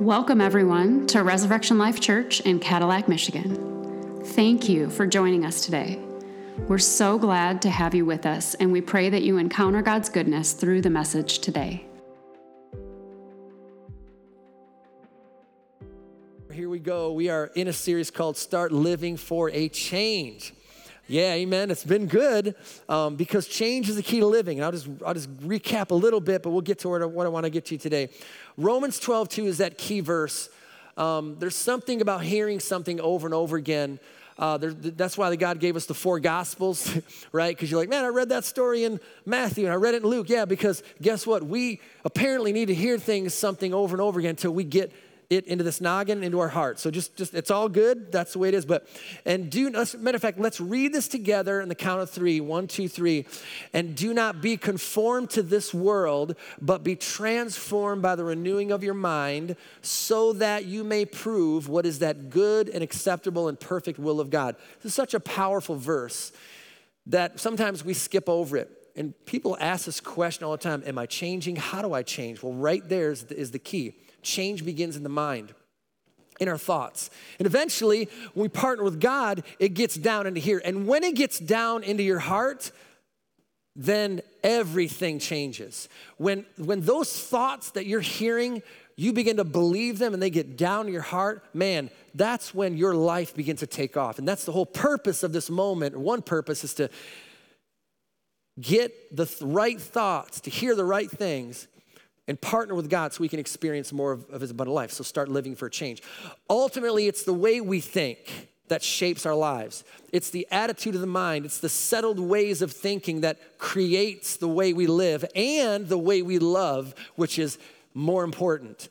Welcome, everyone, to Resurrection Life Church in Cadillac, Michigan. Thank you for joining us today. We're so glad to have you with us, and we pray that you encounter God's goodness through the message today. Here we go. We are in a series called Start Living for a Change. Yeah, amen. It's been good um, because change is the key to living. And I'll just, I'll just recap a little bit, but we'll get to what I want to get to today. Romans 12, 2 is that key verse. Um, there's something about hearing something over and over again. Uh, there, that's why God gave us the four gospels, right? Because you're like, man, I read that story in Matthew and I read it in Luke. Yeah, because guess what? We apparently need to hear things something over and over again until we get it into this noggin, into our heart. So just, just it's all good. That's the way it is. But and do matter of fact, let's read this together in the count of three. One, two, three. And do not be conformed to this world, but be transformed by the renewing of your mind, so that you may prove what is that good and acceptable and perfect will of God. This is such a powerful verse that sometimes we skip over it. And people ask this question all the time Am I changing? How do I change? Well, right there is the, is the key change begins in the mind, in our thoughts. And eventually, when we partner with God, it gets down into here. And when it gets down into your heart, then everything changes. When, when those thoughts that you're hearing, you begin to believe them and they get down to your heart, man, that's when your life begins to take off. And that's the whole purpose of this moment. One purpose is to get the right thoughts, to hear the right things, and partner with God so we can experience more of, of His abundant life. So start living for change. Ultimately, it's the way we think that shapes our lives. It's the attitude of the mind, it's the settled ways of thinking that creates the way we live and the way we love, which is more important.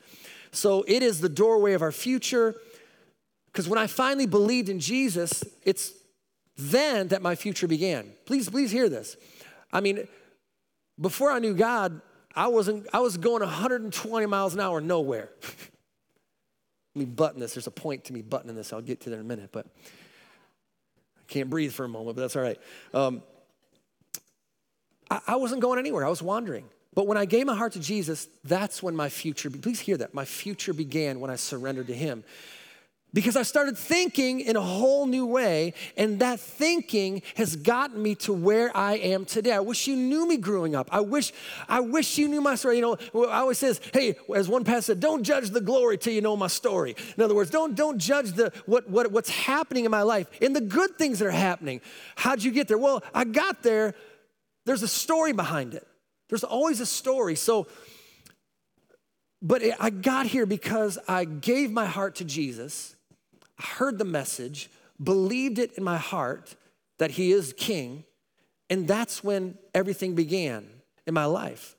So it is the doorway of our future. Because when I finally believed in Jesus, it's then that my future began. Please, please hear this. I mean, before I knew God, I wasn't, I was going 120 miles an hour nowhere. Let me button this. There's a point to me buttoning this. I'll get to that in a minute, but I can't breathe for a moment, but that's all right. Um, I, I wasn't going anywhere. I was wandering. But when I gave my heart to Jesus, that's when my future, please hear that, my future began when I surrendered to Him because I started thinking in a whole new way, and that thinking has gotten me to where I am today. I wish you knew me growing up. I wish, I wish you knew my story. You know, I always says, hey, as one pastor said, don't judge the glory till you know my story. In other words, don't, don't judge the what, what what's happening in my life in the good things that are happening. How'd you get there? Well, I got there. There's a story behind it. There's always a story. So, but I got here because I gave my heart to Jesus heard the message, believed it in my heart that He is King, and that's when everything began in my life.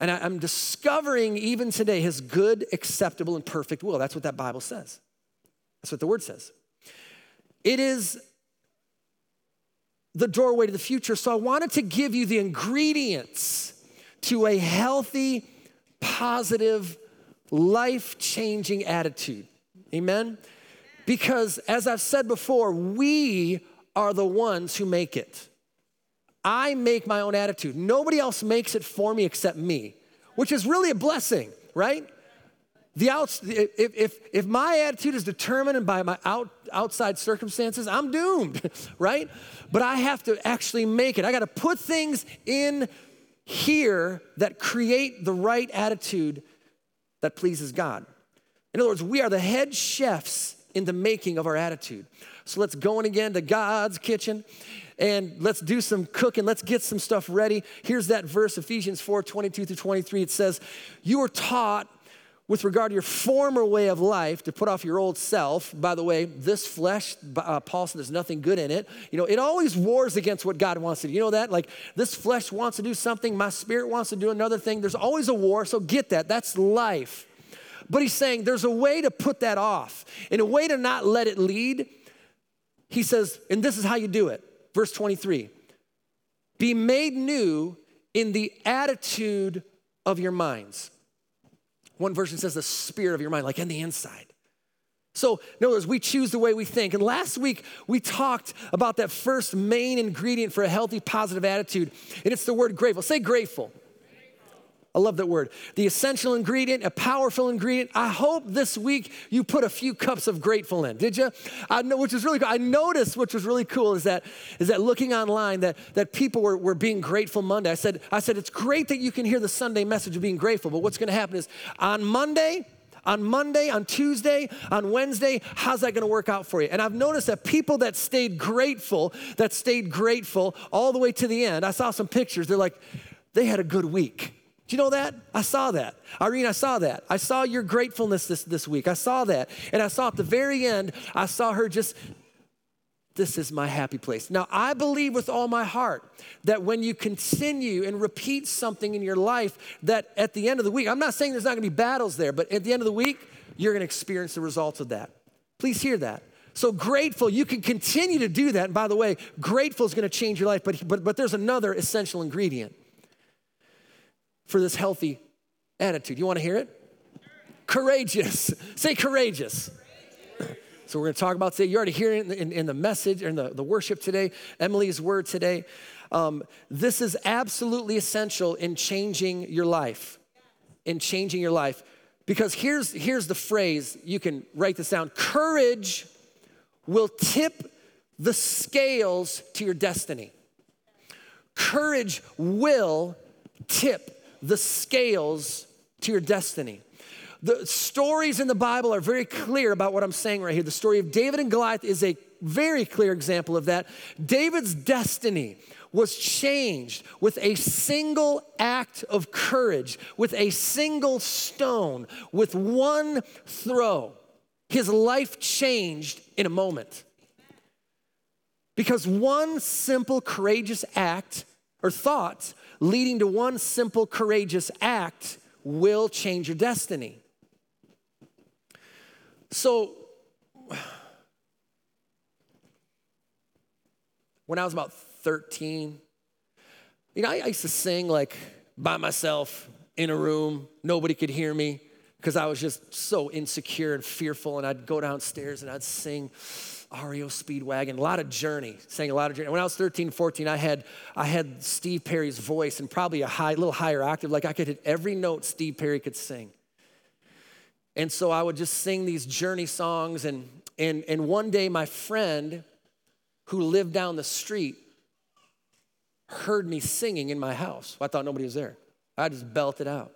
And I, am discovering even today His good, acceptable, and perfect will. That's what that Bible says. That's what the Word says. It is the doorway to the future. So I wanted to give you the ingredients to a healthy, positive, life changing attitude. Amen? Because, as I've said before, we are the ones who make it. I make my own attitude. Nobody else makes it for me except me, which is really a blessing, right? The outs, if, if, if my attitude is determined by my out, outside circumstances, I'm doomed, right? But I have to actually make it. I got to put things in here that create the right attitude that pleases God. In other words, we are the head chefs in the making of our attitude. So let's go in again to God's kitchen and let's do some cooking. Let's get some stuff ready. Here's that verse, Ephesians 4 22 through 23. It says, You were taught with regard to your former way of life to put off your old self. By the way, this flesh, uh, Paul said, there's nothing good in it. You know, it always wars against what God wants to do. You know that? Like, this flesh wants to do something, my spirit wants to do another thing. There's always a war, so get that. That's life. But he's saying there's a way to put that off, and a way to not let it lead. He says, and this is how you do it. Verse 23 Be made new in the attitude of your minds. One version says the spirit of your mind, like in the inside. So, in other words, we choose the way we think. And last week, we talked about that first main ingredient for a healthy, positive attitude, and it's the word grateful. Say grateful. I love that word. The essential ingredient, a powerful ingredient. I hope this week you put a few cups of grateful in. Did you? I know, which is really cool. I noticed, which was really cool, is that is that looking online that that people were, were being grateful Monday. I said, I said it's great that you can hear the Sunday message of being grateful, but what's going to happen is on Monday. On Monday, on Tuesday, on Wednesday, how's that gonna work out for you? And I've noticed that people that stayed grateful, that stayed grateful all the way to the end, I saw some pictures, they're like, they had a good week. You know that? I saw that. Irene, I saw that. I saw your gratefulness this, this week. I saw that. And I saw at the very end, I saw her just, this is my happy place. Now, I believe with all my heart that when you continue and repeat something in your life, that at the end of the week, I'm not saying there's not gonna be battles there, but at the end of the week, you're gonna experience the results of that. Please hear that. So grateful, you can continue to do that. And by the way, grateful is gonna change your life, but, but, but there's another essential ingredient for this healthy attitude. You want to hear it? Courageous. Say courageous. So we're going to talk about today. You already hear it in, in, in the message or in the, the worship today, Emily's word today. Um, this is absolutely essential in changing your life. In changing your life. Because here's, here's the phrase, you can write this down courage will tip the scales to your destiny. Courage will tip the scales to your destiny. The stories in the Bible are very clear about what I'm saying right here. The story of David and Goliath is a very clear example of that. David's destiny was changed with a single act of courage, with a single stone, with one throw. His life changed in a moment. Because one simple courageous act or thought leading to one simple, courageous act will change your destiny. So, when I was about 13, you know, I, used to sing like by myself in a room, nobody could hear me because I was just so insecure and fearful. And I'd go downstairs and I'd sing REO Speedwagon, a lot of Journey, sang a lot of Journey. When I was 13, 14, I had, I had Steve Perry's voice and probably a high, little higher octave, like I could hit every note Steve Perry could sing. And so I would just sing these Journey songs. And, and, and one day, my friend who lived down the street heard me singing in my house. I thought nobody was there. I just belted out.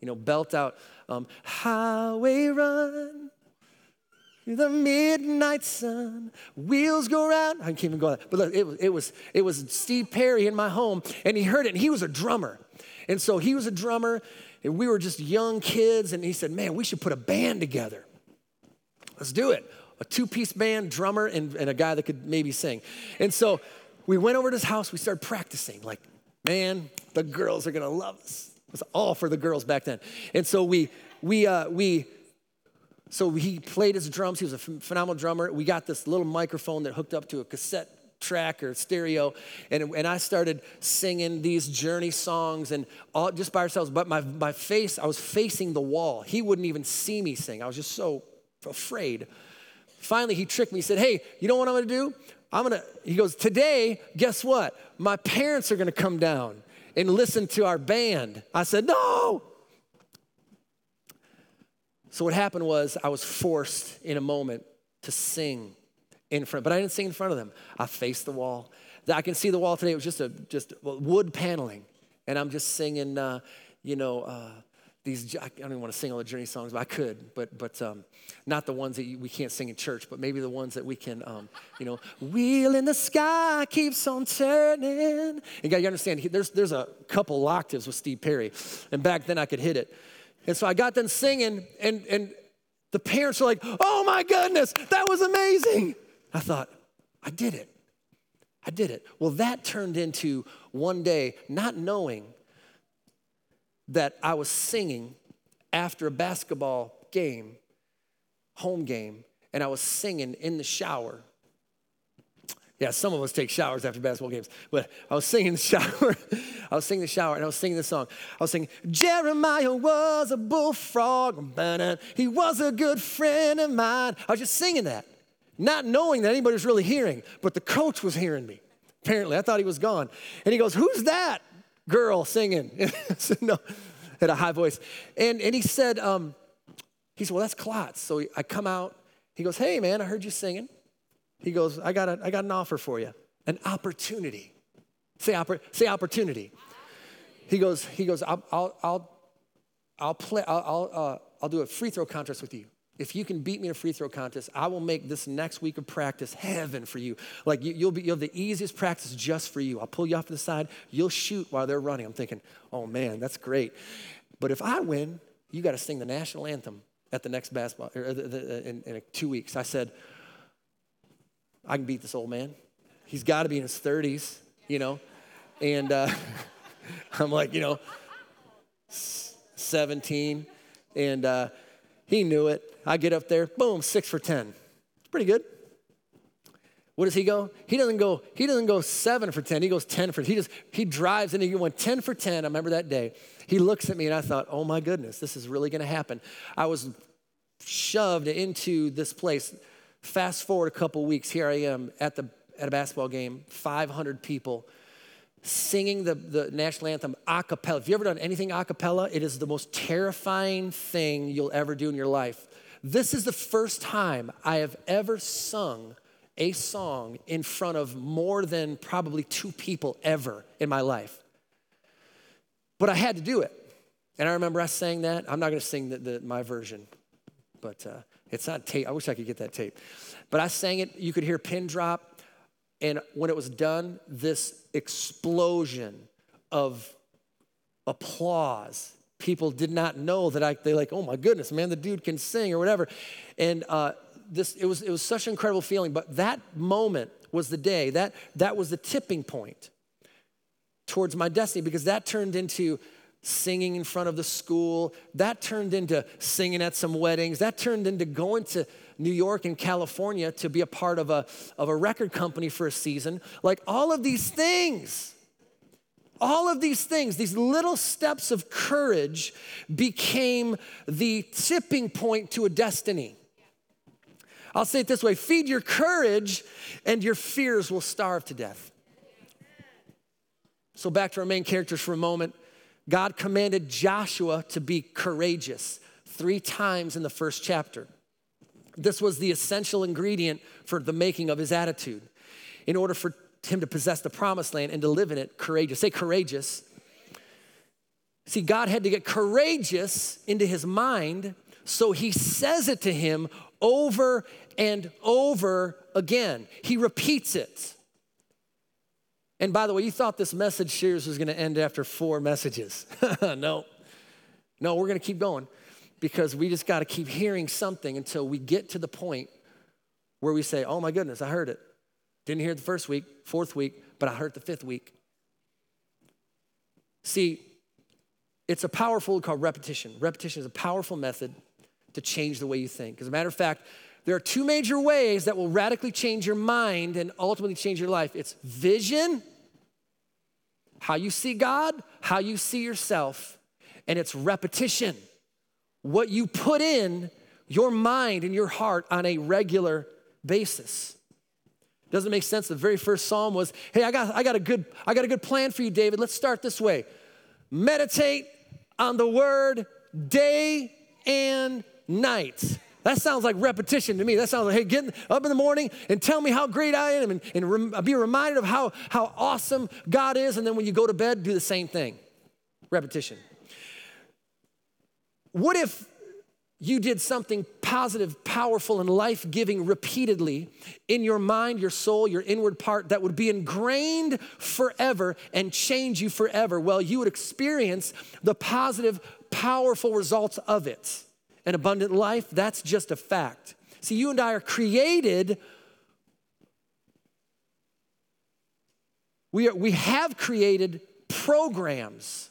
You know, belt out, um, Highway Run the midnight sun, wheels go round. I can't even go that. But look, it was, it was it was Steve Perry in my home, and he heard it, and he was a drummer. And so he was a drummer, and we were just young kids, and he said, Man, we should put a band together. Let's do it. A two-piece band, drummer, and, and a guy that could maybe sing. And so we went over to his house, we started practicing, like, man, the girls are gonna love us. It was all for the girls back then. And so we we uh, we so he played his drums. He was a phenomenal drummer. We got this little microphone that hooked up to a cassette track or stereo, and, and I started singing these journey songs and all just by ourselves. But my, my face, I was facing the wall. He wouldn't even see me sing. I was just so afraid. Finally, he tricked me. He said, Hey, you know what I'm gonna do? I'm gonna, he goes, Today, guess what? My parents are gonna come down and listen to our band. I said, No, so what happened was I was forced in a moment to sing in front, but I didn't sing in front of them. I faced the wall. I can see the wall today. It was just a just wood paneling, and I'm just singing. Uh, you know, uh, these. I don't even want to sing all the Journey songs, but I could. But but um, not the ones that you, we can't sing in church, but maybe the ones that we can. Um, you know, wheel in the sky keeps on turning. And you understand? There's there's a couple octaves with Steve Perry, and back then I could hit it. And so I got them singing, and, and the parents were like, oh my goodness, that was amazing. I thought, I did it. I did it. Well, that turned into one day not knowing that I was singing after a basketball game, home game, and I was singing in the shower yeah, some of us take showers after basketball games, but I was singing the shower. I was singing the shower and I was singing the song. I was singing, Jeremiah was a bullfrog. He was a good friend of mine. I was just singing that, not knowing that anybody was really hearing, but the coach was hearing me. Apparently, I thought he was gone. And he goes, Who's that girl singing? I said, No, had a high voice. And, and he said, um, he said, well, that's Klotz. So I come out. He goes, hey, man, I heard you singing. He goes, I got, a, I got an offer for you, an opportunity. Say, oppor- say opportunity. He goes, he goes, I'll, I'll, I'll, play, I'll, I'll, uh, I'll do a free throw contest with you. If you can beat me in a free throw contest, I will make this next week of practice heaven for you. Like you, will be, you'll have the easiest practice just for you. I'll pull you off to the side. You'll shoot while they're running. I'm thinking, oh man, that's great. But if I win, you got to sing the national anthem at the next basketball in, in two weeks. I said, I can beat this old man. He's got to be in his 30s, you know. And uh, I'm like, you know, 17. And uh, he knew it. I get up there, boom, six for 10. It's pretty good. What does he go? He doesn't go, he doesn't go seven for 10. He goes 10 for, he just, he drives and he went 10 for 10. I remember that day. He looks at me and I thought, oh my goodness, this is really going to happen. I was shoved into this place. Fast forward a couple weeks, here I am at the at a basketball game, 500 people singing the, the national anthem a cappella. If you ever done anything a cappella, it is the most terrifying thing you'll ever do in your life. This is the first time I have ever sung a song in front of more than probably two people ever in my life. But I had to do it. And I remember I sang that. I'm not going to sing the, the, my version, but uh, it's not tape. I wish I could get that tape. But I sang it. You could hear pin drop. And when it was done, this explosion of applause. People did not know that I, they like, oh my goodness, man, the dude can sing or whatever. And uh, this, it was, it was such an incredible feeling. But that moment was the day, that, that was the tipping point towards my destiny because that turned into singing in front of the school. That turned into singing at some weddings. That turned into going to New York and California to be a part of a, of a record company for a season. Like all of these things, all of these things, these little steps of courage became the tipping point to a destiny. I'll say it this way feed your courage, and your fears will starve to death. So, back to our main characters for a moment. God commanded Joshua to be courageous three times in the first chapter. This was the essential ingredient for the making of his attitude. In order for him to possess the promised land and to live in it, courageous. Say courageous. See, God had to get courageous into his mind, so he says it to him over and over again. He repeats it. And by the way, you thought this message series was going to end after four messages. no. No, we're going to keep going because we just got to keep hearing something until we get to the point where we say, oh my goodness, I heard it. Didn't hear it the first week, fourth week, but I heard the fifth week. See, it's a powerful called repetition. Repetition is a powerful method to change the way you think. As a matter of fact, there are two major ways that will radically change your mind and ultimately change your life it's vision, how you see God, how you see yourself, and it's repetition what you put in your mind and your heart on a regular basis. Doesn't make sense. The very first psalm was, hey, I got, I got a good, I got a good plan for you, David. Let's start this way. Meditate on the word day and night. That sounds like repetition to me. That sounds like, hey, get up in the morning and tell me how great I am and, and be reminded of how, how awesome God is. And then when you go to bed, do the same thing. Repetition. What if you did something positive, powerful, and life giving repeatedly in your mind, your soul, your inward part that would be ingrained forever and change you forever? Well, you would experience the positive, powerful results of it. An abundant life, that's just a fact. See, you and I are created. We, are, we have created programs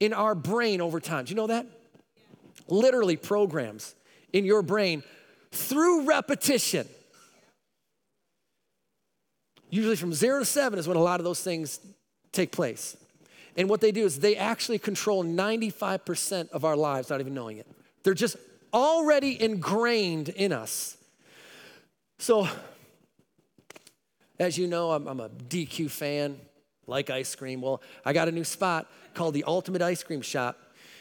in our brain over time. Do you know that? Literally, programs in your brain through repetition. Usually, from zero to seven is when a lot of those things take place. And what they do is they actually control 95% of our lives, not even knowing it. They're just already ingrained in us. So, as you know, I'm, I'm a DQ fan, like ice cream. Well, I got a new spot called the Ultimate Ice Cream Shop.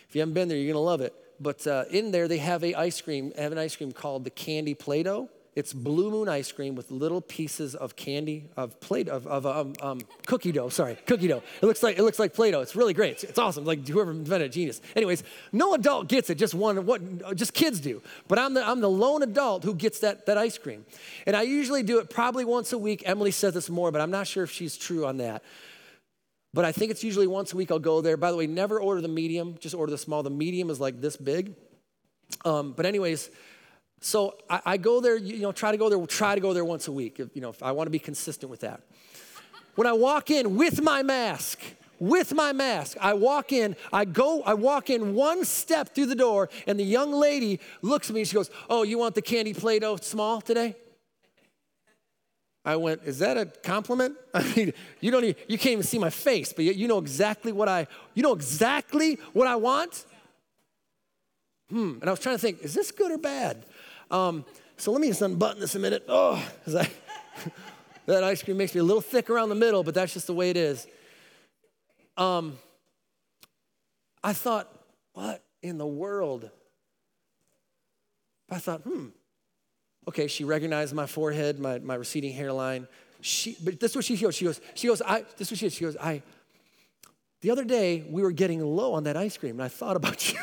If you haven't been there, you're gonna love it. But uh, in there, they have a ice cream, have an ice cream called the Candy Play-Doh. It's Blue Moon ice cream with little pieces of candy of play of, of um, um, cookie dough. Sorry, cookie dough. It looks like it looks like Play-Doh. It's really great. It's, it's awesome. Like whoever invented it, genius. Anyways, no adult gets it. Just one. What? Just kids do. But I'm the I'm the lone adult who gets that that ice cream, and I usually do it probably once a week. Emily says this more, but I'm not sure if she's true on that. But I think it's usually once a week I'll go there. By the way, never order the medium. Just order the small. The medium is like this big. Um, but anyways so I, I, go there, you know, try to go there, try to go there once a week. If, you know, if I want to be consistent with that. When I walk in with my mask, with my mask, I walk in, I go, I walk in one step through the door, and the young lady looks at me and she goes, Oh, you want the candy Play Doh small today? I went, Is that a compliment? I mean, you don't even, you can't even see my face, but you know exactly what I, you know exactly what I want? Hmm. And I was trying to think, is this good or bad? Um, so let me just unbutton this a minute. Oh, I, that ice cream makes me a little thick around the middle, but that's just the way it is. Um, I thought, what in the world? I thought, hmm, okay, she recognized my forehead, my, my receding hairline. She, but this is what she goes. She goes, she goes, I, this is what she. She goes, I, the other day we were getting low on that ice cream and I thought about you.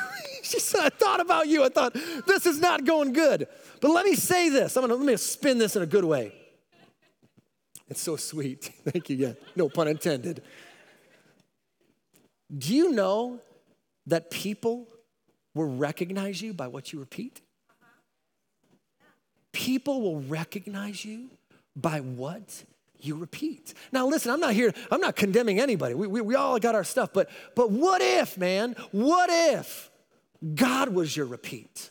she said, I thought about you. I thought, this is not going good. But let me say this. I'm gonna let me spin this in a good way. It's so sweet. Thank you. Yeah, no pun intended. Do you know that people will recognize you by what you repeat? People will recognize you by what you repeat. Now, listen, I'm not here, I'm not condemning anybody. We, we, we all got our stuff, but, but what if, man, what if God was your repeat?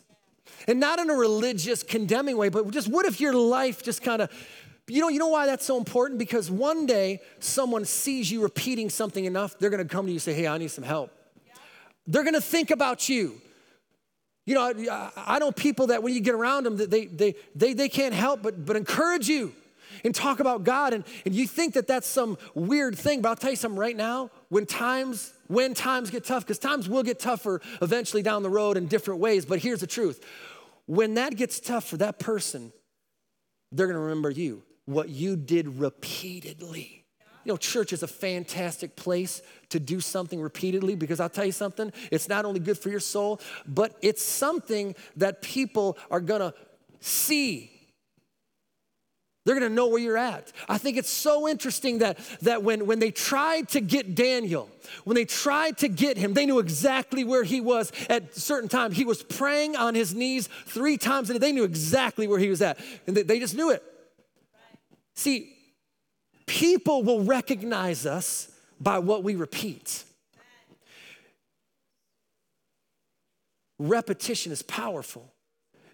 And not in a religious, condemning way, but just what if your life just kind of, you know, you know why that's so important? Because one day someone sees you repeating something enough, they're gonna come to you and say, hey, I need some help. They're gonna think about you. You know, I, I know people that when you get around them, they, they, they, they can't help but, but encourage you and talk about God. And, and you think that that's some weird thing, but I'll tell you something right now. When times, when times get tough, because times will get tougher eventually down the road in different ways, but here's the truth. When that gets tough for that person, they're gonna remember you, what you did repeatedly. You know, church is a fantastic place to do something repeatedly because I'll tell you something, it's not only good for your soul, but it's something that people are gonna see they're gonna know where you're at. I think it's so interesting that, that when, when they tried to get Daniel, when they tried to get him, they knew exactly where he was at certain time. He was praying on his knees three times a day. They knew exactly where he was at, and they, they just knew it. See, people will recognize us by what we repeat. Repetition is powerful.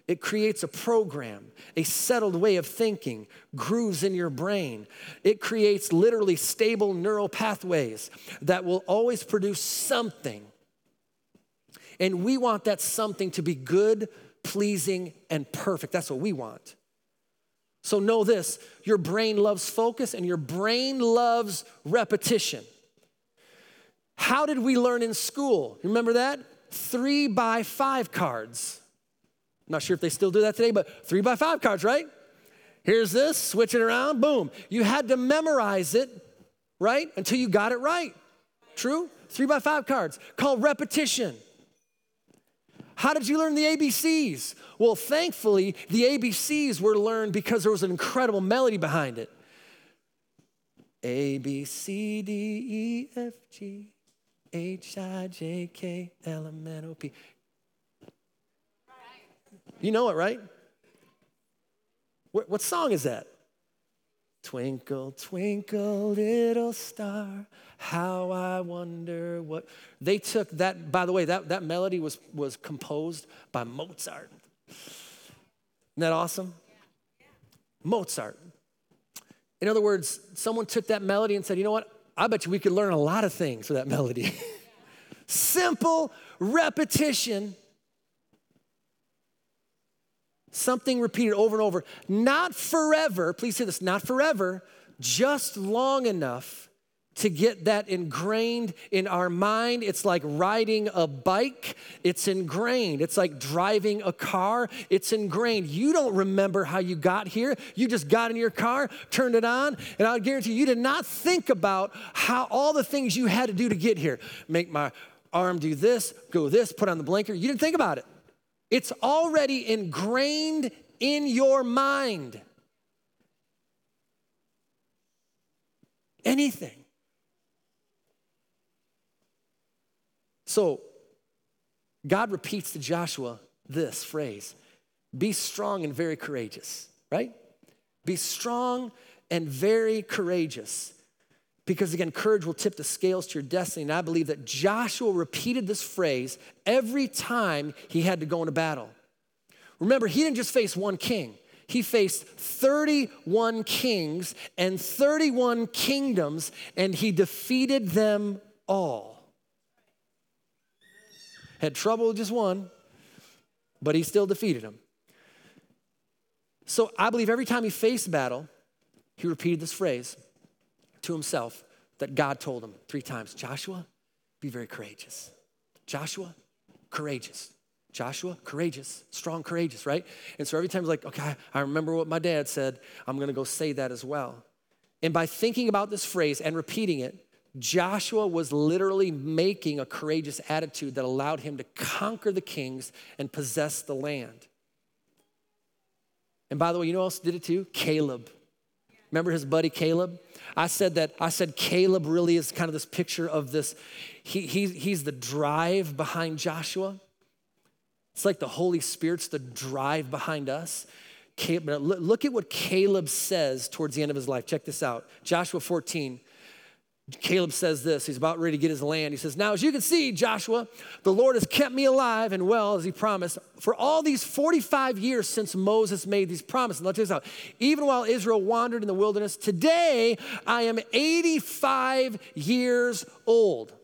It creates a program, a settled way of thinking, grooves in your brain. It creates literally stable neural pathways that will always produce something. And we want that something to be good, pleasing, and perfect. That's what we want. So know this your brain loves focus and your brain loves repetition. How did we learn in school? Remember that? Three by five cards. Not sure if they still do that today, but three by five cards, right? Here's this, switch it around, boom. You had to memorize it, right? Until you got it right. True? Three by five cards called repetition. How did you learn the ABCs? Well, thankfully, the ABCs were learned because there was an incredible melody behind it. A, B, C, D, E, F, G, H, I, J, K, L, M, N, O, P. You know it, right? What, song is that? Twinkle, twinkle, little star, how I wonder what. They took that, by the way, that, that melody was, was composed by Mozart. Isn't that awesome? Mozart. In other words, someone took that melody and said, you know what? I bet you we could learn a lot of things with that melody. Simple repetition something repeated over and over, not forever, please say this, not forever, just long enough to get that ingrained in our mind. It's like riding a bike, it's ingrained. It's like driving a car, it's ingrained. You don't remember how you got here. You just got in your car, turned it on, and I guarantee you, you did not think about how all the things you had to do to get here. Make my arm do this, go this, put on the blinker. You didn't think about it. It's already ingrained in your mind. Anything So God repeats to Joshua this phrase be strong and very courageous, right? Be strong and very courageous. Because again, courage will tip the scales to your destiny. And I believe that Joshua repeated this phrase every time he had to go into battle. Remember, he didn't just face one king, he faced 31 kings and 31 kingdoms, and he defeated them all had trouble with just one, but he still defeated him. So I believe every time he faced battle, he repeated this phrase to himself that God told him three times Joshua, be very courageous. Joshua, courageous. Joshua, courageous, strong, courageous, right? And so every time he's like, okay, I remember what my dad said, I'm gonna go say that as well. And by thinking about this phrase and repeating it, Joshua was literally making a courageous attitude that allowed him to conquer the kings and possess the land. And by the way, you know who else did it too? Caleb. Remember his buddy Caleb? I said that, I said Caleb really is kind of this picture of this. He, he, he's the drive behind Joshua. It's like the Holy Spirit's the drive behind us. Caleb, look at what Caleb says towards the end of his life. Check this out Joshua 14. Caleb says this. He's about ready to get his land. He says, Now, as you can see, Joshua, the Lord has kept me alive and well, as he promised, for all these 45 years since Moses made these promises. Let's check this out. Even while Israel wandered in the wilderness, today I am 85 years old.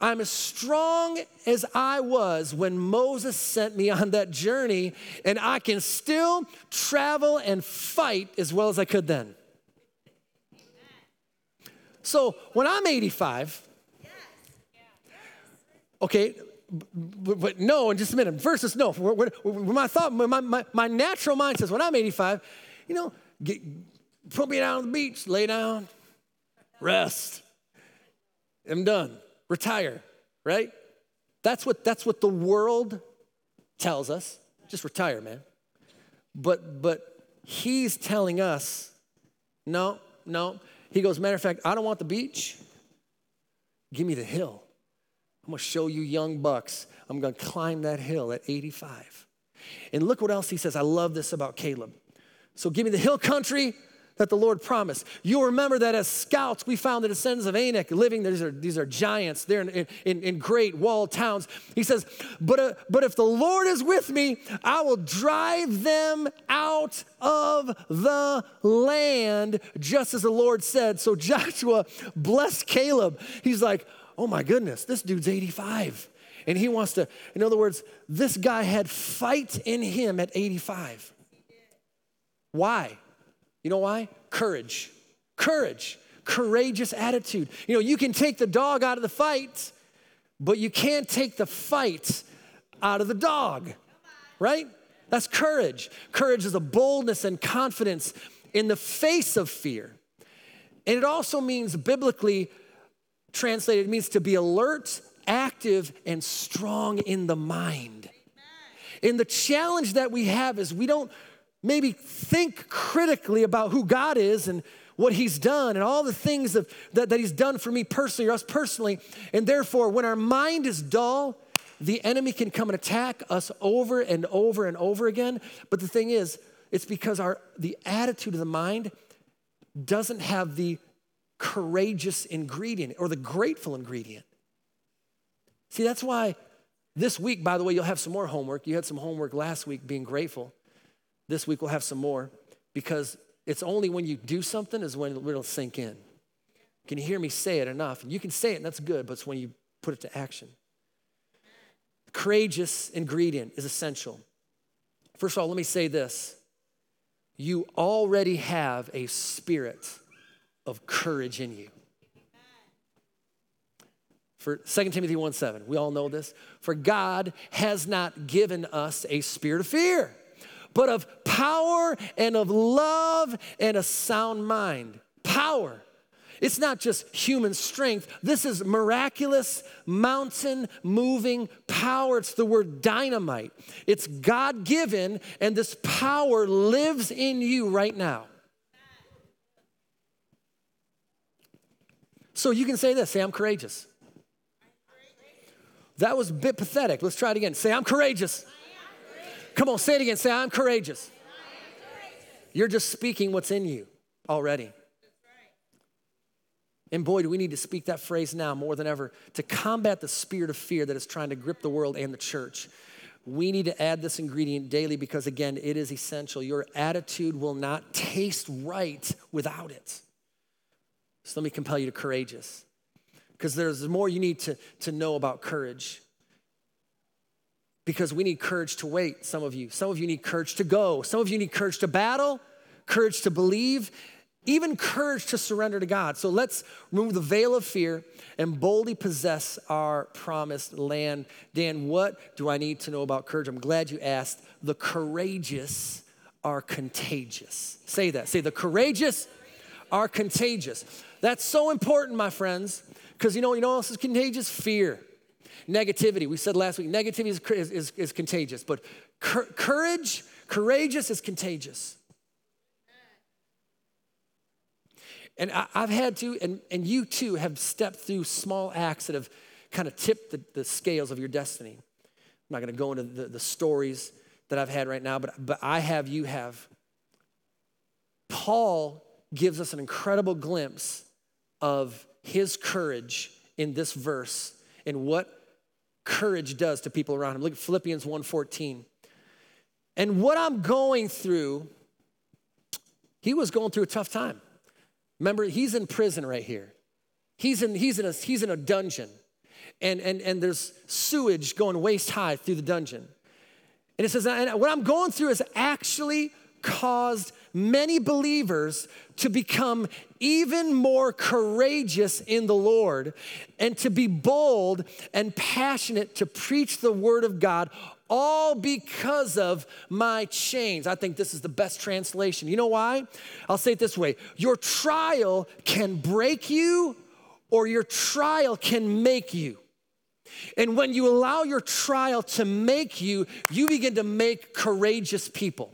I'm as strong as I was when Moses sent me on that journey, and I can still travel and fight as well as I could then. So when I'm 85, okay, but, but no, in just a minute, versus no. My thought, my, my, my natural mind says, when I'm 85, you know, get, put me down on the beach, lay down, rest. I'm done. Retire, right? That's what that's what the world tells us. Just retire, man. But but he's telling us, no, no. He goes, matter of fact, I don't want the beach. Give me the hill. I'm gonna show you young bucks. I'm gonna climb that hill at 85. And look what else he says. I love this about Caleb. So give me the hill country that the Lord promised. You'll remember that as scouts, we found the descendants of Anak living. These are, these are giants. They're in, in, in great walled towns. He says, but, uh, but if the Lord is with me, I will drive them out of the land, just as the Lord said. So Joshua blessed Caleb. He's like, oh my goodness, this dude's 85. And he wants to, in other words, this guy had fight in him at 85. Why? You know why? Courage. Courage. Courageous attitude. You know, you can take the dog out of the fight, but you can't take the fight out of the dog, right? That's courage. Courage is a boldness and confidence in the face of fear. And it also means, biblically translated, means to be alert, active, and strong in the mind. And the challenge that we have is we don't maybe think critically about who God is and what He's done and all the things of, that, that He's done for me personally or us personally. And therefore, when our mind is dull, the enemy can come and attack us over and over and over again. But the thing is, it's because our the attitude of the mind doesn't have the courageous ingredient or the grateful ingredient. See, that's why this week, by the way, you'll have some more homework. You had some homework last week being grateful. This week we'll have some more because it's only when you do something is when it'll sink in. Can you hear me say it enough? And you can say it, and that's good, but it's when you put it to action. Courageous ingredient is essential. First of all, let me say this you already have a spirit of courage in you. For 2 Timothy 1 7, we all know this. For God has not given us a spirit of fear, but of power and of love and a sound mind. Power. It's not just human strength. This is miraculous, mountain moving power. It's the word dynamite. It's God given, and this power lives in you right now. So you can say this say, I'm courageous. That was a bit pathetic. Let's try it again. Say, I'm courageous. Come on, say it again. Say, I'm courageous. You're just speaking what's in you already. And boy, do we need to speak that phrase now more than ever to combat the spirit of fear that is trying to grip the world and the church. We need to add this ingredient daily because, again, it is essential. Your attitude will not taste right without it. So let me compel you to courageous because there's more you need to, to know about courage. Because we need courage to wait, some of you. Some of you need courage to go. Some of you need courage to battle, courage to believe, even courage to surrender to God. So let's remove the veil of fear and boldly possess our promised land. Dan, what do I need to know about courage? I'm glad you asked. The courageous are contagious. Say that. Say, the courageous are contagious. That's so important, my friends, because you know, you know what else is contagious? Fear. Negativity. We said last week, negativity is, is, is, is contagious, but cur- courage, courageous is contagious. And I, have had to, and, and you too have stepped through small acts that have kind of tipped the, the scales of your destiny. I'm not going to go into the, the stories that I've had right now, but, but I have, you have. Paul gives us an incredible glimpse of his courage in this verse and what courage does to people around him. Look at Philippians 1:14. And what I'm going through, he was going through a tough time. Remember, he's in prison right here. He's in, he's in, a, he's in a dungeon. And, and, and there's sewage going waist high through the dungeon. And it says, and what I'm going through is actually caused many believers to become even more courageous in the Lord and to be bold and passionate to preach the word of God all because of my chains. I think this is the best translation. You know why? I'll say it this way Your trial can break you, or your trial can make you. And when you allow your trial to make you, you begin to make courageous people.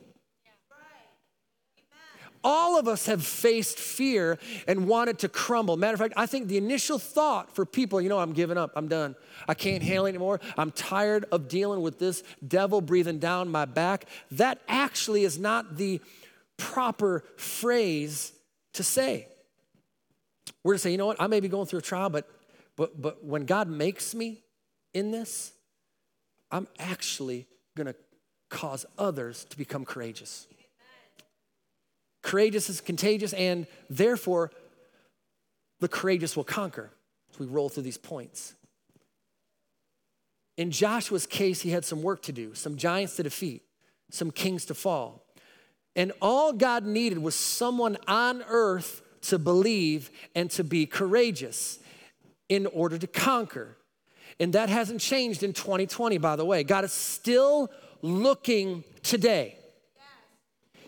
All of us have faced fear and wanted to crumble. Matter of fact, I think the initial thought for people, you know, I'm giving up, I'm done. I can't handle anymore. I'm tired of dealing with this devil breathing down my back. That actually is not the proper phrase to say. We're to say, you know what, I may be going through a trial, but but but when God makes me in this, I'm actually gonna cause others to become courageous. Courageous is contagious, and therefore, the courageous will conquer. As we roll through these points. In Joshua's case, he had some work to do, some giants to defeat, some kings to fall. And all God needed was someone on earth to believe and to be courageous in order to conquer. And that hasn't changed in 2020, by the way. God is still looking today.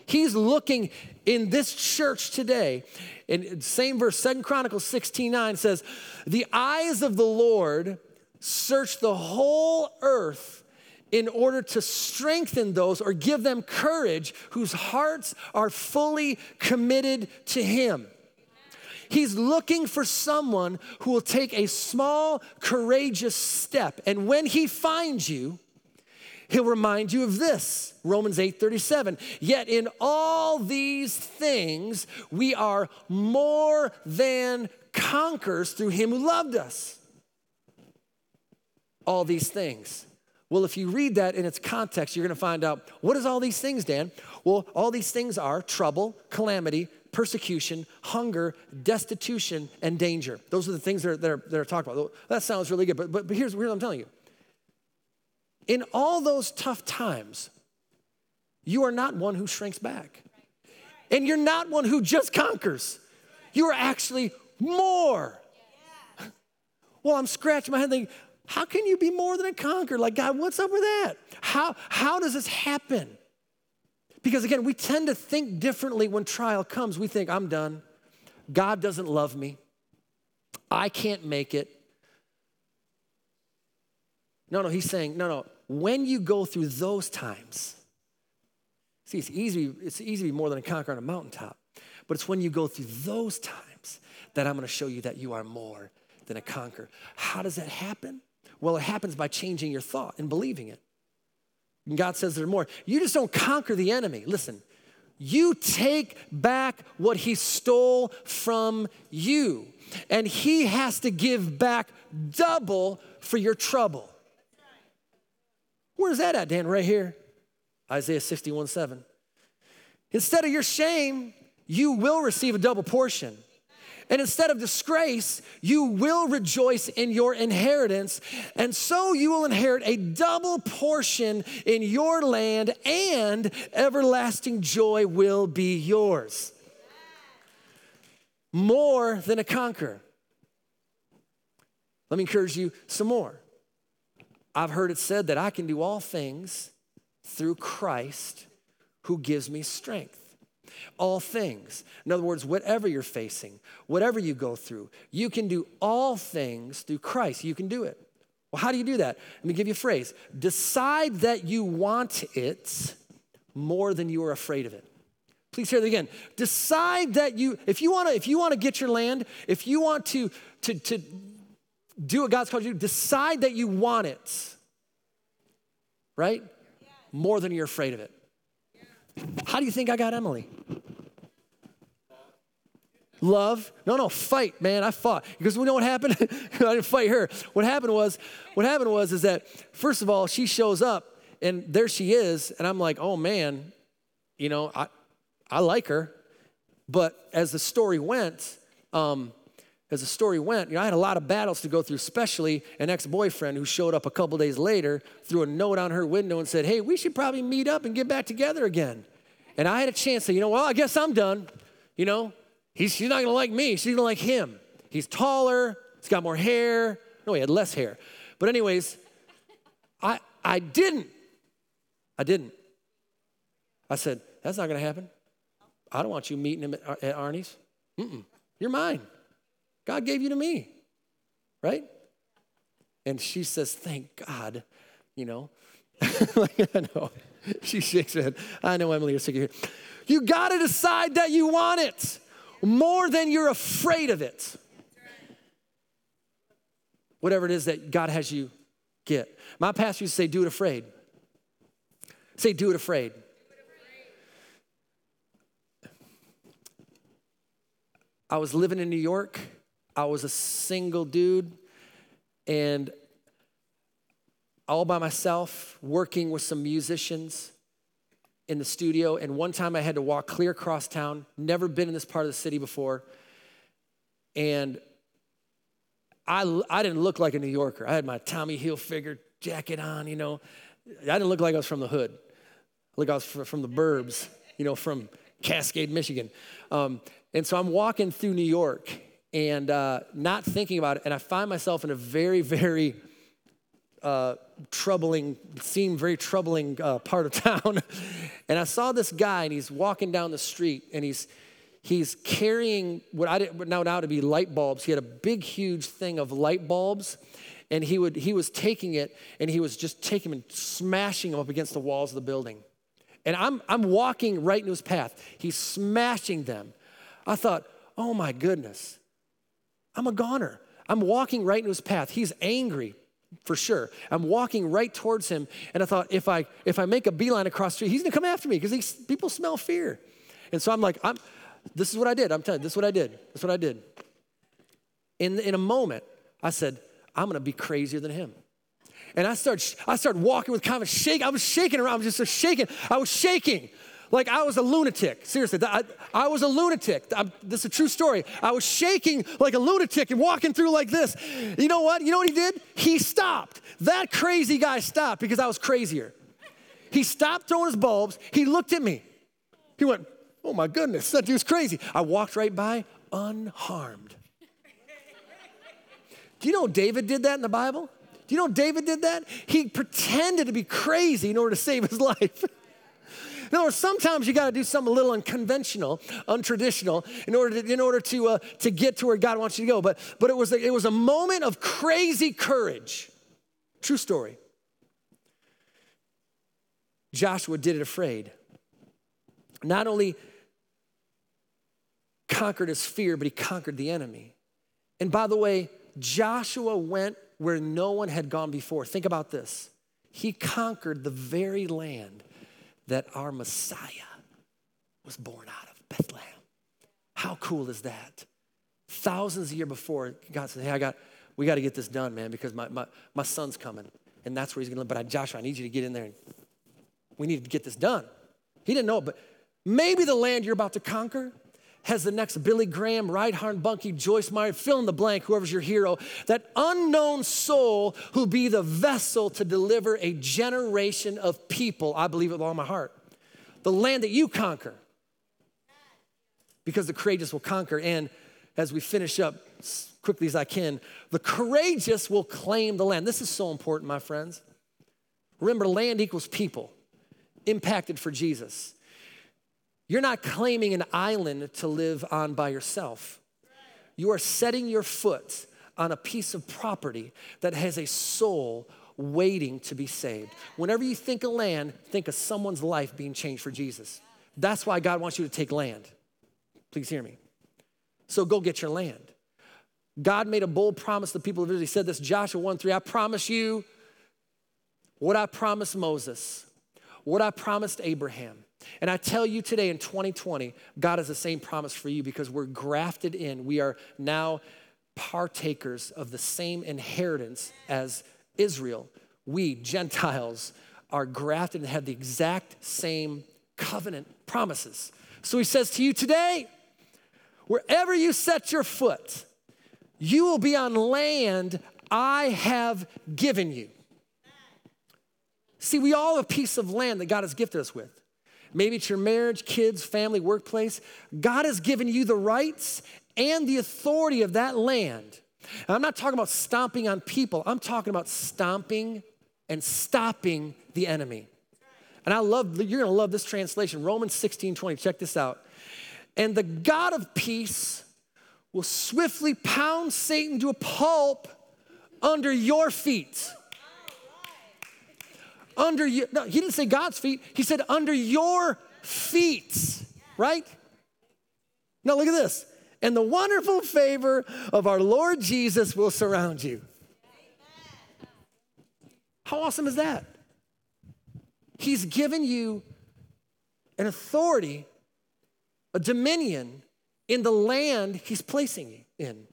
He's looking in this church today. In the same verse, Second Chronicles 16 9 says, The eyes of the Lord search the whole earth in order to strengthen those or give them courage whose hearts are fully committed to Him. He's looking for someone who will take a small, courageous step. And when He finds you, He'll remind you of this, Romans 8:37. Yet in all these things we are more than conquerors through him who loved us. All these things. Well, if you read that in its context, you're going to find out what is all these things, Dan? Well, all these things are trouble, calamity, persecution, hunger, destitution, and danger. Those are the things that are, that are, that are talked about. That sounds really good, but, but, but here's, here's what I'm telling you in all those tough times, you are not one who shrinks back. And you're not one who just conquers. You are actually more. Well, I'm scratching my head thinking, how can you be more than a conqueror? Like, God, what's up with that? How, how does this happen? Because again, we tend to think differently when trial comes. We think, I'm done. God doesn't love me. I can't make it. No, no, he's saying, no, no. When you go through those times, see, it's easy, it's easy to be more than a conqueror on a mountaintop. But it's when you go through those times that I'm gonna show you that you are more than a conqueror. How does that happen? Well, it happens by changing your thought and believing it. And God says there's more. You just don't conquer the enemy. Listen, you take back what he stole from you, and he has to give back double for your trouble. Where's that at, Dan? Right here. Isaiah 61 7. Instead of your shame, you will receive a double portion. And instead of disgrace, you will rejoice in your inheritance. And so you will inherit a double portion in your land, and everlasting joy will be yours. More than a conqueror. Let me encourage you some more. I've heard it said that I can do all things through Christ who gives me strength all things. In other words, whatever you're facing, whatever you go through, you can do all things through Christ. You can do it. Well, how do you do that? Let me give you a phrase decide that you want it more than you are afraid of it. Please hear that again. Decide that you, if you want to, if you want to get your land, if you want to, to, to do what God's called you to, decide that you want it. Right? More than you're afraid of it. How do you think I got Emily? Love. No, no, fight, man. I fought. Because we know what happened? I didn't fight her. What happened was, what happened was is that first of all, she shows up and there she is, and I'm like, oh man, you know, I I like her. But as the story went, um, as the story went, you know, I had a lot of battles to go through, especially an ex boyfriend who showed up a couple days later, threw a note on her window and said, Hey, we should probably meet up and get back together again. And I had a chance to, say, you know, well, I guess I'm done. You know, he's, she's not gonna like me, she's gonna like him. He's taller, he's got more hair. No, he had less hair. But, anyways, I, I didn't. I didn't. I said, That's not gonna happen. I don't want you meeting him at, at Arnie's. Mm-mm. You're mine. God gave you to me, right? And she says, Thank God, you know. like, I know. She shakes her head. I know, Emily, you're sick of here. You got to decide that you want it more than you're afraid of it. Whatever it is that God has you get. My pastor used to say, Do it afraid. Say, Do it afraid. I was living in New York I was a single dude and all by myself, working with some musicians in the studio. And one time I had to walk clear across town, never been in this part of the city before. And I, I didn't look like a New Yorker. I had my Tommy Hilfiger jacket on, you know. I didn't look like I was from the hood. Like I was from the burbs, you know, from Cascade, Michigan. Um, and so I'm walking through New York and uh, not thinking about it. And I find myself in a very, very uh, troubling, seemed very troubling uh, part of town. and I saw this guy, and he's walking down the street, and he's he's carrying what I didn't know now to be light bulbs. He had a big, huge thing of light bulbs, and he would he was taking it, and he was just taking them and smashing them up against the walls of the building. And I'm I'm walking right into his path. He's smashing them. I thought, oh my goodness. I'm a goner. I'm walking right into his path. He's angry for sure. I'm walking right towards him, and I thought if I if I make a beeline across the street, he's gonna come after me because people smell fear. And so I'm like, I'm. This is what I did. I'm telling you, this is what I did. This is what I did. In in a moment, I said, I'm gonna be crazier than him. And I started I started walking with kind of shake. I was shaking around. I was just shaking. I was shaking like I was a lunatic. Seriously, I, I was a lunatic. I'm, this is a true story. I was shaking like a lunatic and walking through like this. You know what? You know what he did? He stopped. That crazy guy stopped because I was crazier. He stopped throwing his bulbs. He looked at me. He went, Oh my goodness, that dude's crazy. I walked right by, unharmed. Do you know David did that in the Bible? Do you know David did that? He pretended to be crazy in order to save his life. In other words, sometimes you got to do something a little unconventional, untraditional, in order to, in order to, uh, to get to where God wants you to go. But, but it, was a, it was a moment of crazy courage. True story. Joshua did it afraid. Not only conquered his fear, but he conquered the enemy. And by the way, Joshua went where no one had gone before. Think about this. He conquered the very land that our Messiah was born out of, Bethlehem. How cool is that? Thousands a year before, God said, Hey, I got, we got to get this done, man, because my, my, my son's coming. And that's where he's gonna live. But I, Joshua, I need you to get in there and we need to get this done. He didn't know it, but maybe the land you're about to conquer has the next Billy Graham, Reinhard Bonnke, Joyce Meyer, fill in the blank, whoever's your hero, that unknown soul who'll be the vessel to deliver a generation of people. I believe it with all my heart. The land that you conquer. Because the courageous will conquer. And as we finish up as quickly as I can, the courageous will claim the land. This is so important, my friends. Remember, land equals people impacted for Jesus. You're not claiming an island to live on by yourself. You are setting your foot on a piece of property that has a soul waiting to be saved. Whenever you think of land, think of someone's life being changed for Jesus. That's why God wants you to take land. Please hear me. So go get your land. God made a bold promise to the people of Israel. He said this, Joshua 1 3, I promise you what I promised Moses, what I promised Abraham. And I tell you today in 2020, God has the same promise for you because we're grafted in. We are now partakers of the same inheritance as Israel. We, Gentiles, are grafted and have the exact same covenant promises. So he says to you today, wherever you set your foot, you will be on land I have given you. See, we all have a piece of land that God has gifted us with. Maybe it's your marriage, kids, family, workplace. God has given you the rights and the authority of that land. And I'm not talking about stomping on people, I'm talking about stomping and stopping the enemy. And I love, you're gonna love this translation, Romans 16 20. Check this out. And the God of peace will swiftly pound Satan to a pulp under your feet under you. No, he didn't say God's feet. He said under your feet, right? Now look at this. And the wonderful favor of our Lord Jesus will surround you. How awesome is that? He's given you an authority, a dominion in the land he's placing you in.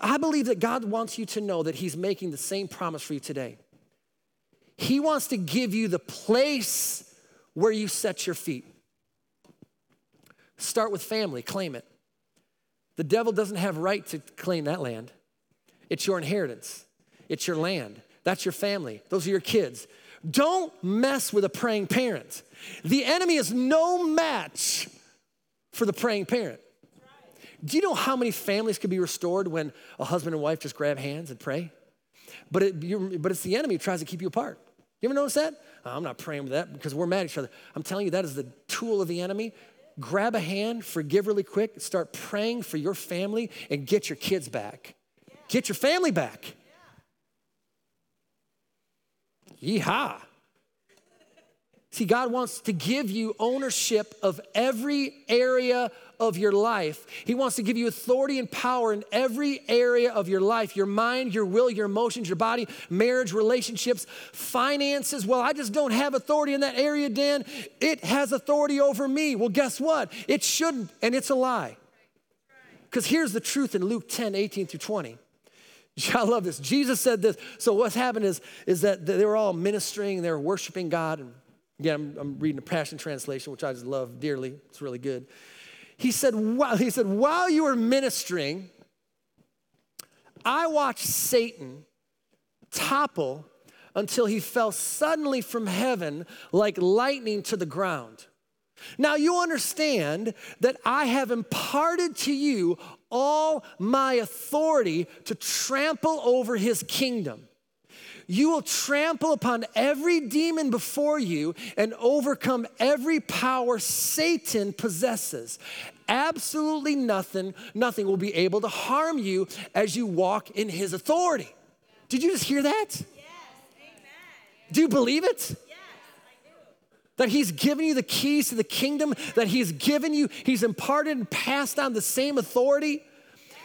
I believe that God wants you to know that he's making the same promise for you today. He wants to give you the place where you set your feet. Start with family, claim it. The devil doesn't have right to claim that land. It's your inheritance. It's your land. That's your family. Those are your kids. Don't mess with a praying parent. The enemy is no match for the praying parent. Do you know how many families could be restored when a husband and wife just grab hands and pray? But, it, but it's the enemy who tries to keep you apart. You ever notice that? Oh, I'm not praying with that because we're mad at each other. I'm telling you, that is the tool of the enemy. Grab a hand, forgive really quick, start praying for your family, and get your kids back. Get your family back. Yeehaw. See, God wants to give you ownership of every area of your life. He wants to give you authority and power in every area of your life your mind, your will, your emotions, your body, marriage, relationships, finances. Well, I just don't have authority in that area, Dan. It has authority over me. Well, guess what? It shouldn't, and it's a lie. Because here's the truth in Luke 10 18 through 20. I love this. Jesus said this. So what's happened is, is that they were all ministering, they were worshiping God. And again, I'm, I'm reading the Passion Translation, which I just love dearly. It's really good. He said, while, he said, while you were ministering, I watched Satan topple until he fell suddenly from heaven like lightning to the ground. Now you understand that I have imparted to you all my authority to trample over his kingdom. You will trample upon every demon before you and overcome every power Satan possesses. Absolutely nothing, nothing will be able to harm you as you walk in his authority. Did you just hear that? Yes. Do you believe it? that he's given you the keys to the kingdom, that he's given you, he's imparted and passed on the same authority.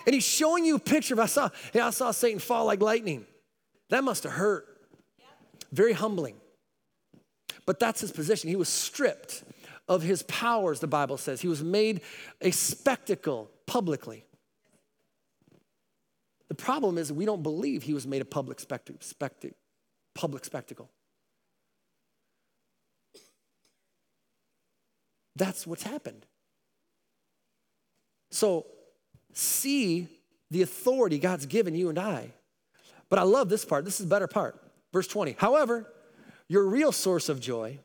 And he's showing you a picture of I saw, yeah, I saw Satan fall like lightning. That must have hurt. Very humbling. But that's his position. He was stripped of his powers, the Bible says. He was made a spectacle publicly. The problem is we don't believe he was made a public public spectacle. That's what's happened. So see the authority God's given you and I. But I love this part. This is the better part. Verse 20. However, your real source of joy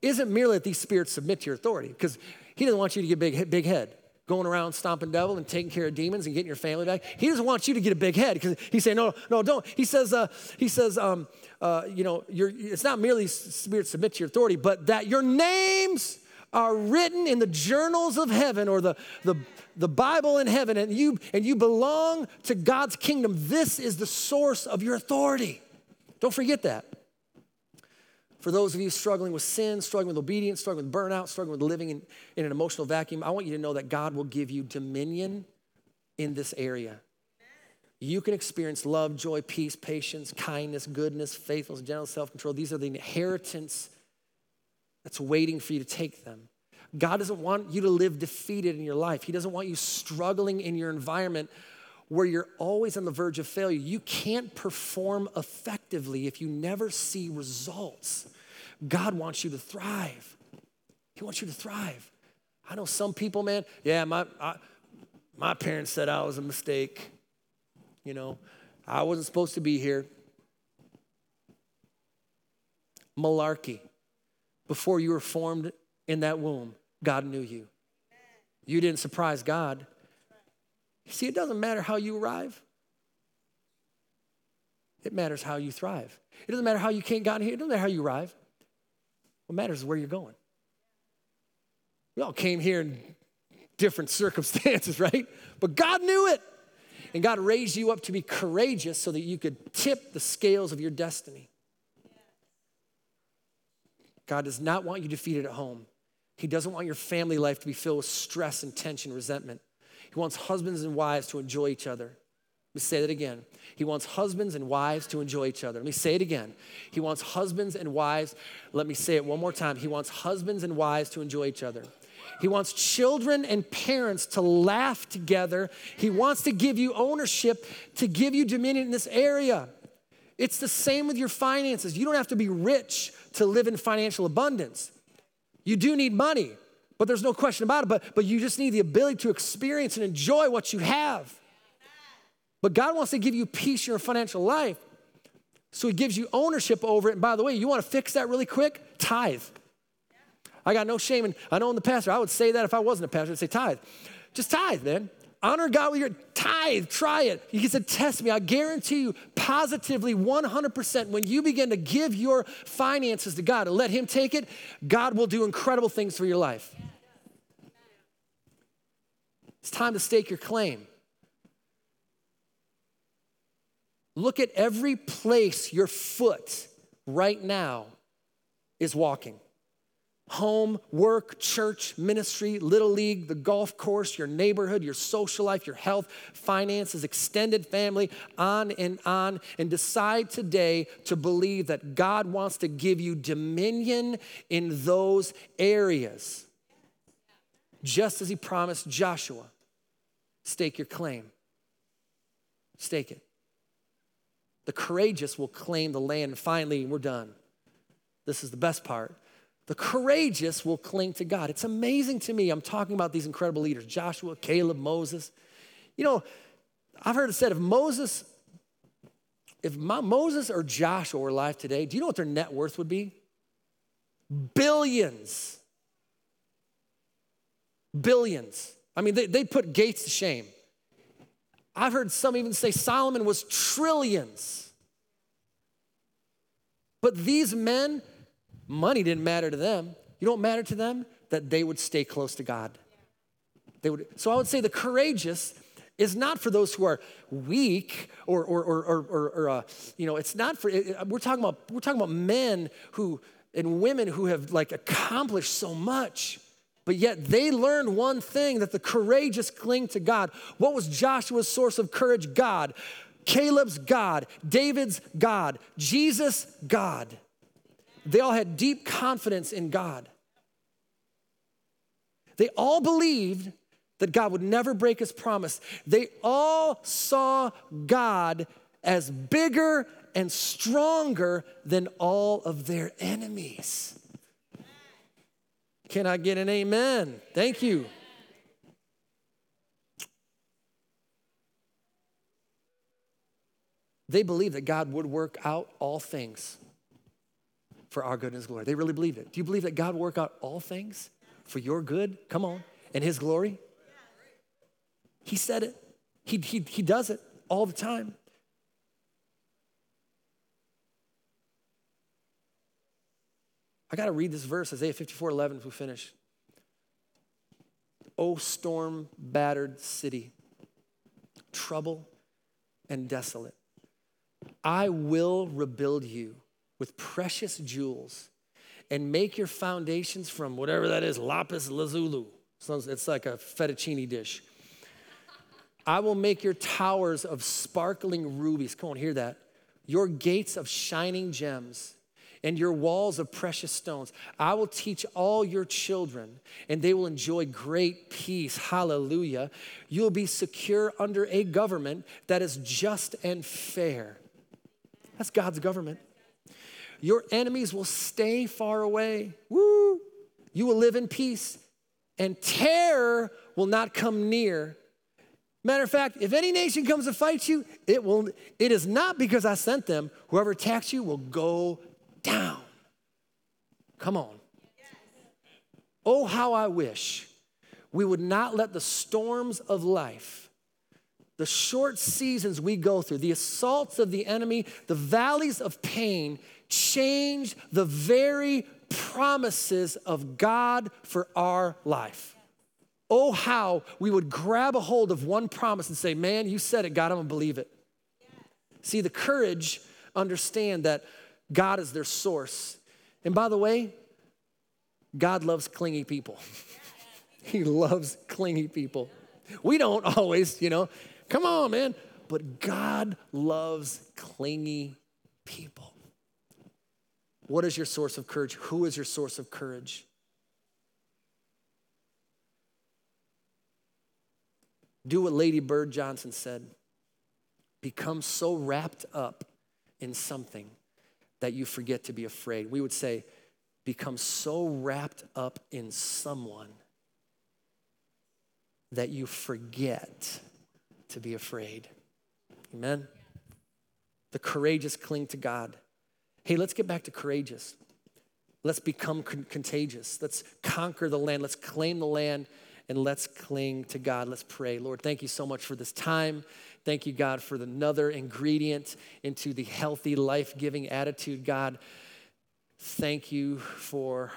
isn't merely that these spirits submit to your authority, because he doesn't want you to get big, big head, going around stomping devil and taking care of demons and getting your family back. He doesn't want you to get a big head because he's saying, no, no, don't. He says, uh, he says, um, uh, you know, it's not merely spirits submit to your authority, but that your names are written in the journals of heaven or the, the, the Bible in heaven and you, and you belong to God's kingdom. This is the source of your authority. Don't forget that. For those of you struggling with sin, struggling with obedience, struggling with burnout, struggling with living in, in an emotional vacuum, I want you to know that God will give you dominion in this area. You can experience love, joy, peace, patience, kindness, goodness, faithfulness, gentleness, self control. These are the inheritance that's waiting for you to take them. God doesn't want you to live defeated in your life. He doesn't want you struggling in your environment where you're always on the verge of failure. You can't perform effectively if you never see results. God wants you to thrive. He wants you to thrive. I know some people, man, yeah, my, I, my parents said I was a mistake. You know, I wasn't supposed to be here. Malarkey before you were formed in that womb, God knew you. You didn't surprise God. See, it doesn't matter how you arrive. It matters how you thrive. It doesn't matter how you can't get here. It doesn't matter how you arrive. What matters is where you're going. We all came here in different circumstances, right? But God knew it. And God raised you up to be courageous so that you could tip the scales of your destiny. God does not want you defeated at home. He doesn't want your family life to be filled with stress and tension, resentment. He wants husbands and wives to enjoy each other. Let me say that again. He wants husbands and wives to enjoy each other. Let me say it again. He wants husbands and wives, let me say it one more time. He wants husbands and wives to enjoy each other. He wants children and parents to laugh together. He wants to give you ownership, to give you dominion in this area. It's the same with your finances. You don't have to be rich to live in financial abundance. You do need money, but there's no question about it. But, but you just need the ability to experience and enjoy what you have. But God wants to give you peace in your financial life. So He gives you ownership over it. And by the way, you want to fix that really quick? Tithe. I got no shame. And I know in the pastor, I would say that if I wasn't a pastor, I'd say tithe. Just tithe, man. Honor God with your tithe. Try it. You can test me. I guarantee you, positively, 100%, when you begin to give your finances to God and let Him take it, God will do incredible things for your life. It's time to stake your claim. Look at every place your foot right now is walking home, work, church, ministry, little league, the golf course, your neighborhood, your social life, your health, finances, extended family, on and on. And decide today to believe that God wants to give you dominion in those areas. Just as he promised Joshua, stake your claim. Stake it. The courageous will claim the land. And finally, we're done. This is the best part. The courageous will cling to God. It's amazing to me. I'm talking about these incredible leaders Joshua, Caleb, Moses. You know, I've heard it said if Moses, if Moses or Joshua were alive today, do you know what their net worth would be? Billions. billions. I mean, they, they put Gates to shame. I've heard some even say Solomon was trillions. But these men, money didn't matter to them. You know what mattered to them? That they would stay close to God. They would, so I would say the courageous is not for those who are weak or, or, or, or, or uh, you know, it's not for, we're talking about, we're talking about men who, and women who have like accomplished so much. But yet they learned one thing that the courageous cling to God. What was Joshua's source of courage? God. Caleb's God. David's God. Jesus, God. They all had deep confidence in God. They all believed that God would never break his promise. They all saw God as bigger and stronger than all of their enemies. Can I get an amen? Thank you. They believed that God would work out all things for our good and His glory. They really believed it. Do you believe that God work out all things for your good? Come on. And His glory? He said it. He, he, he does it all the time. I got to read this verse, Isaiah 54 11, if we finish. O storm battered city, trouble and desolate, I will rebuild you with precious jewels and make your foundations from whatever that is, lapis lazuli. It's like a fettuccine dish. I will make your towers of sparkling rubies. Come on, hear that. Your gates of shining gems and your walls of precious stones. I will teach all your children, and they will enjoy great peace. Hallelujah. You'll be secure under a government that is just and fair. That's God's government. Your enemies will stay far away. Woo! You will live in peace, and terror will not come near. Matter of fact, if any nation comes to fight you, it will it is not because I sent them. Whoever attacks you will go down. Come on. Oh, how I wish we would not let the storms of life, the short seasons we go through, the assaults of the enemy, the valleys of pain, change the very promises of God for our life. Oh, how we would grab a hold of one promise and say, Man, you said it, God, I'm gonna believe it. See, the courage understand that God is their source. And by the way, God loves clingy people. he loves clingy people. We don't always, you know, come on, man. But God loves clingy people. What is your source of courage? Who is your source of courage? Do what Lady Bird Johnson said become so wrapped up in something that you forget to be afraid. We would say, become so wrapped up in someone that you forget to be afraid. Amen? The courageous cling to God. Hey, let's get back to courageous. Let's become con- contagious. Let's conquer the land. Let's claim the land and let's cling to God. Let's pray. Lord, thank you so much for this time. Thank you, God, for another ingredient into the healthy, life giving attitude, God. Thank you for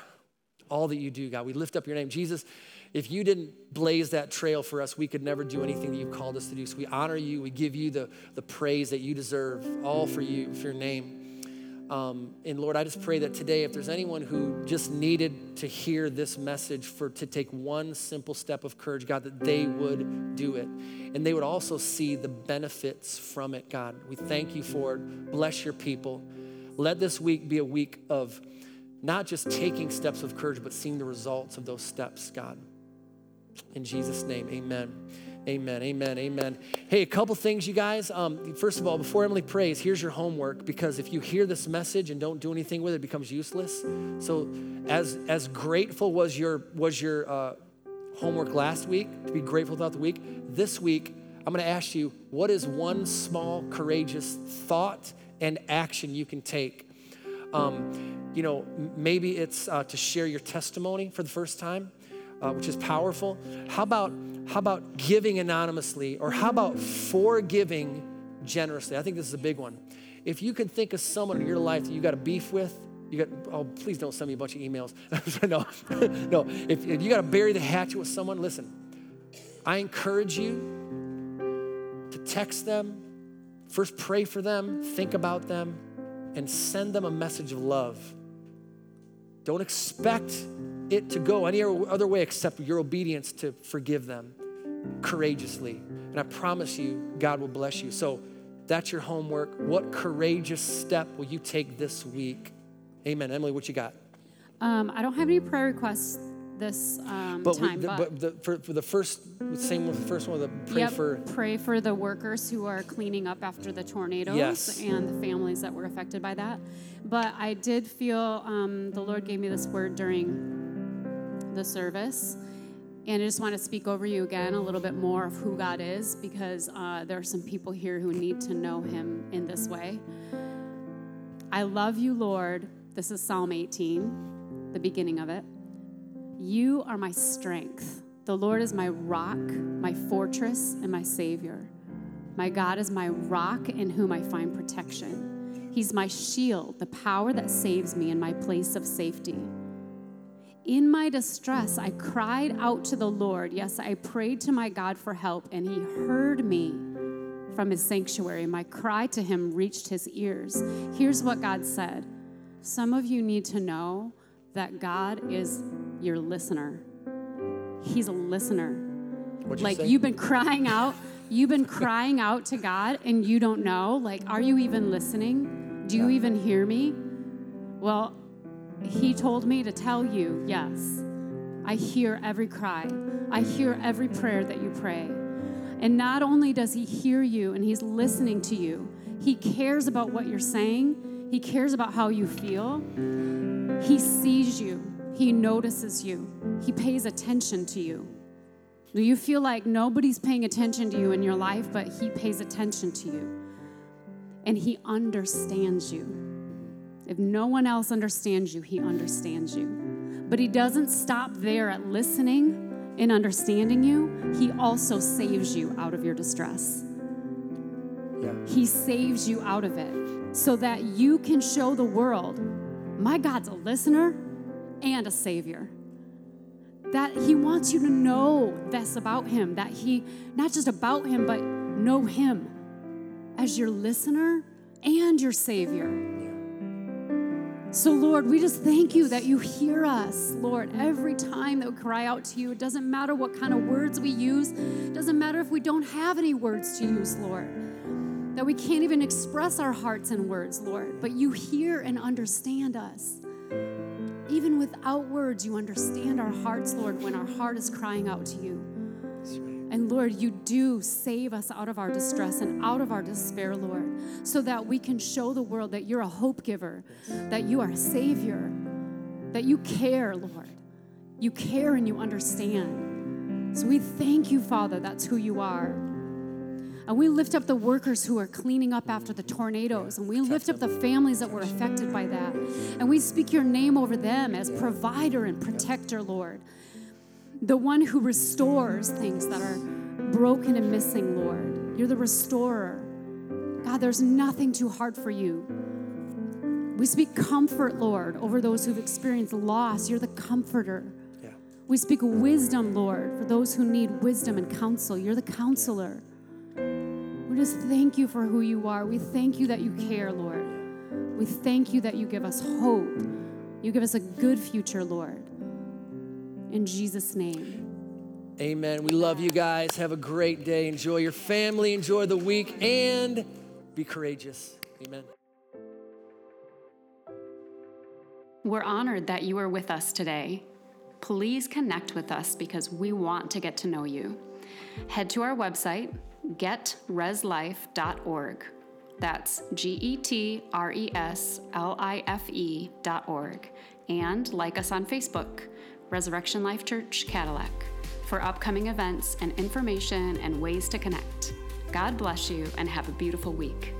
all that you do, God. We lift up your name. Jesus, if you didn't blaze that trail for us, we could never do anything that you've called us to do. So we honor you. We give you the, the praise that you deserve, all for you, for your name. Um, and Lord, I just pray that today, if there's anyone who just needed to hear this message for to take one simple step of courage, God, that they would do it. And they would also see the benefits from it, God. We thank you for it. Bless your people. Let this week be a week of not just taking steps of courage, but seeing the results of those steps, God. In Jesus' name, amen. Amen, amen, amen. Hey, a couple things, you guys. Um, first of all, before Emily prays, here's your homework because if you hear this message and don't do anything with it, it becomes useless. So, as as grateful was your was your uh, homework last week to be grateful throughout the week. This week, I'm going to ask you, what is one small courageous thought and action you can take? Um, you know, maybe it's uh, to share your testimony for the first time. Uh, which is powerful. How about how about giving anonymously, or how about forgiving generously? I think this is a big one. If you can think of someone in your life that you got a beef with, you got, oh, please don't send me a bunch of emails. no, no. If, if you got to bury the hatchet with someone, listen, I encourage you to text them, first pray for them, think about them, and send them a message of love. Don't expect it to go any other way except your obedience to forgive them courageously. And I promise you, God will bless you. So that's your homework. What courageous step will you take this week? Amen. Emily, what you got? Um, I don't have any prayer requests this um, but time. We, the, but, the, for, for, the first, same with the first one, the pray yep, for. Pray for the workers who are cleaning up after the tornadoes yes. and the families that were affected by that. But I did feel um, the Lord gave me this word during the service. And I just want to speak over you again a little bit more of who God is because uh, there are some people here who need to know Him in this way. I love you, Lord. This is Psalm 18, the beginning of it. You are my strength. The Lord is my rock, my fortress, and my Savior. My God is my rock in whom I find protection. He's my shield, the power that saves me in my place of safety. In my distress, I cried out to the Lord. Yes, I prayed to my God for help, and He heard me from His sanctuary. My cry to Him reached His ears. Here's what God said Some of you need to know that God is your listener. He's a listener. What'd like you you've been crying out, you've been crying out to God and you don't know. Like, are you even listening? Do you even hear me? Well, he told me to tell you, yes, I hear every cry. I hear every prayer that you pray. And not only does he hear you and he's listening to you, he cares about what you're saying, he cares about how you feel. He sees you, he notices you, he pays attention to you. Do you feel like nobody's paying attention to you in your life, but he pays attention to you? And he understands you. If no one else understands you, he understands you. But he doesn't stop there at listening and understanding you, he also saves you out of your distress. Yeah. He saves you out of it so that you can show the world my God's a listener and a savior. That he wants you to know this about him, that he, not just about him, but know him as your listener and your savior. So, Lord, we just thank you that you hear us, Lord, every time that we cry out to you. It doesn't matter what kind of words we use, it doesn't matter if we don't have any words to use, Lord, that we can't even express our hearts in words, Lord, but you hear and understand us. Even without words, you understand our hearts, Lord, when our heart is crying out to you. And Lord, you do save us out of our distress and out of our despair, Lord, so that we can show the world that you're a hope giver, that you are a savior, that you care, Lord. You care and you understand. So we thank you, Father, that's who you are. And we lift up the workers who are cleaning up after the tornadoes. And we lift up the families that were affected by that. And we speak your name over them as provider and protector, Lord the one who restores things that are broken and missing, Lord. You're the restorer. God, there's nothing too hard for you. We speak comfort, Lord, over those who've experienced loss. You're the comforter. Yeah. We speak wisdom, Lord, for those who need wisdom and counsel. You're the counselor. We just thank you for who you are. We thank you that you care, Lord. We thank you that you give us hope. You give us a good future, Lord. In Jesus' name. Amen. We love you guys. Have a great day. Enjoy your family, enjoy the week, and be courageous. Amen. We're honored that you are with us today. Please connect with us because we want to get to know you. Head to our website, getreslife.org. That's G E T R E S L I F E dot org. And like us on Facebook, Resurrection Life Church Cadillac, for upcoming events and information and ways to connect. God bless you and have a beautiful week.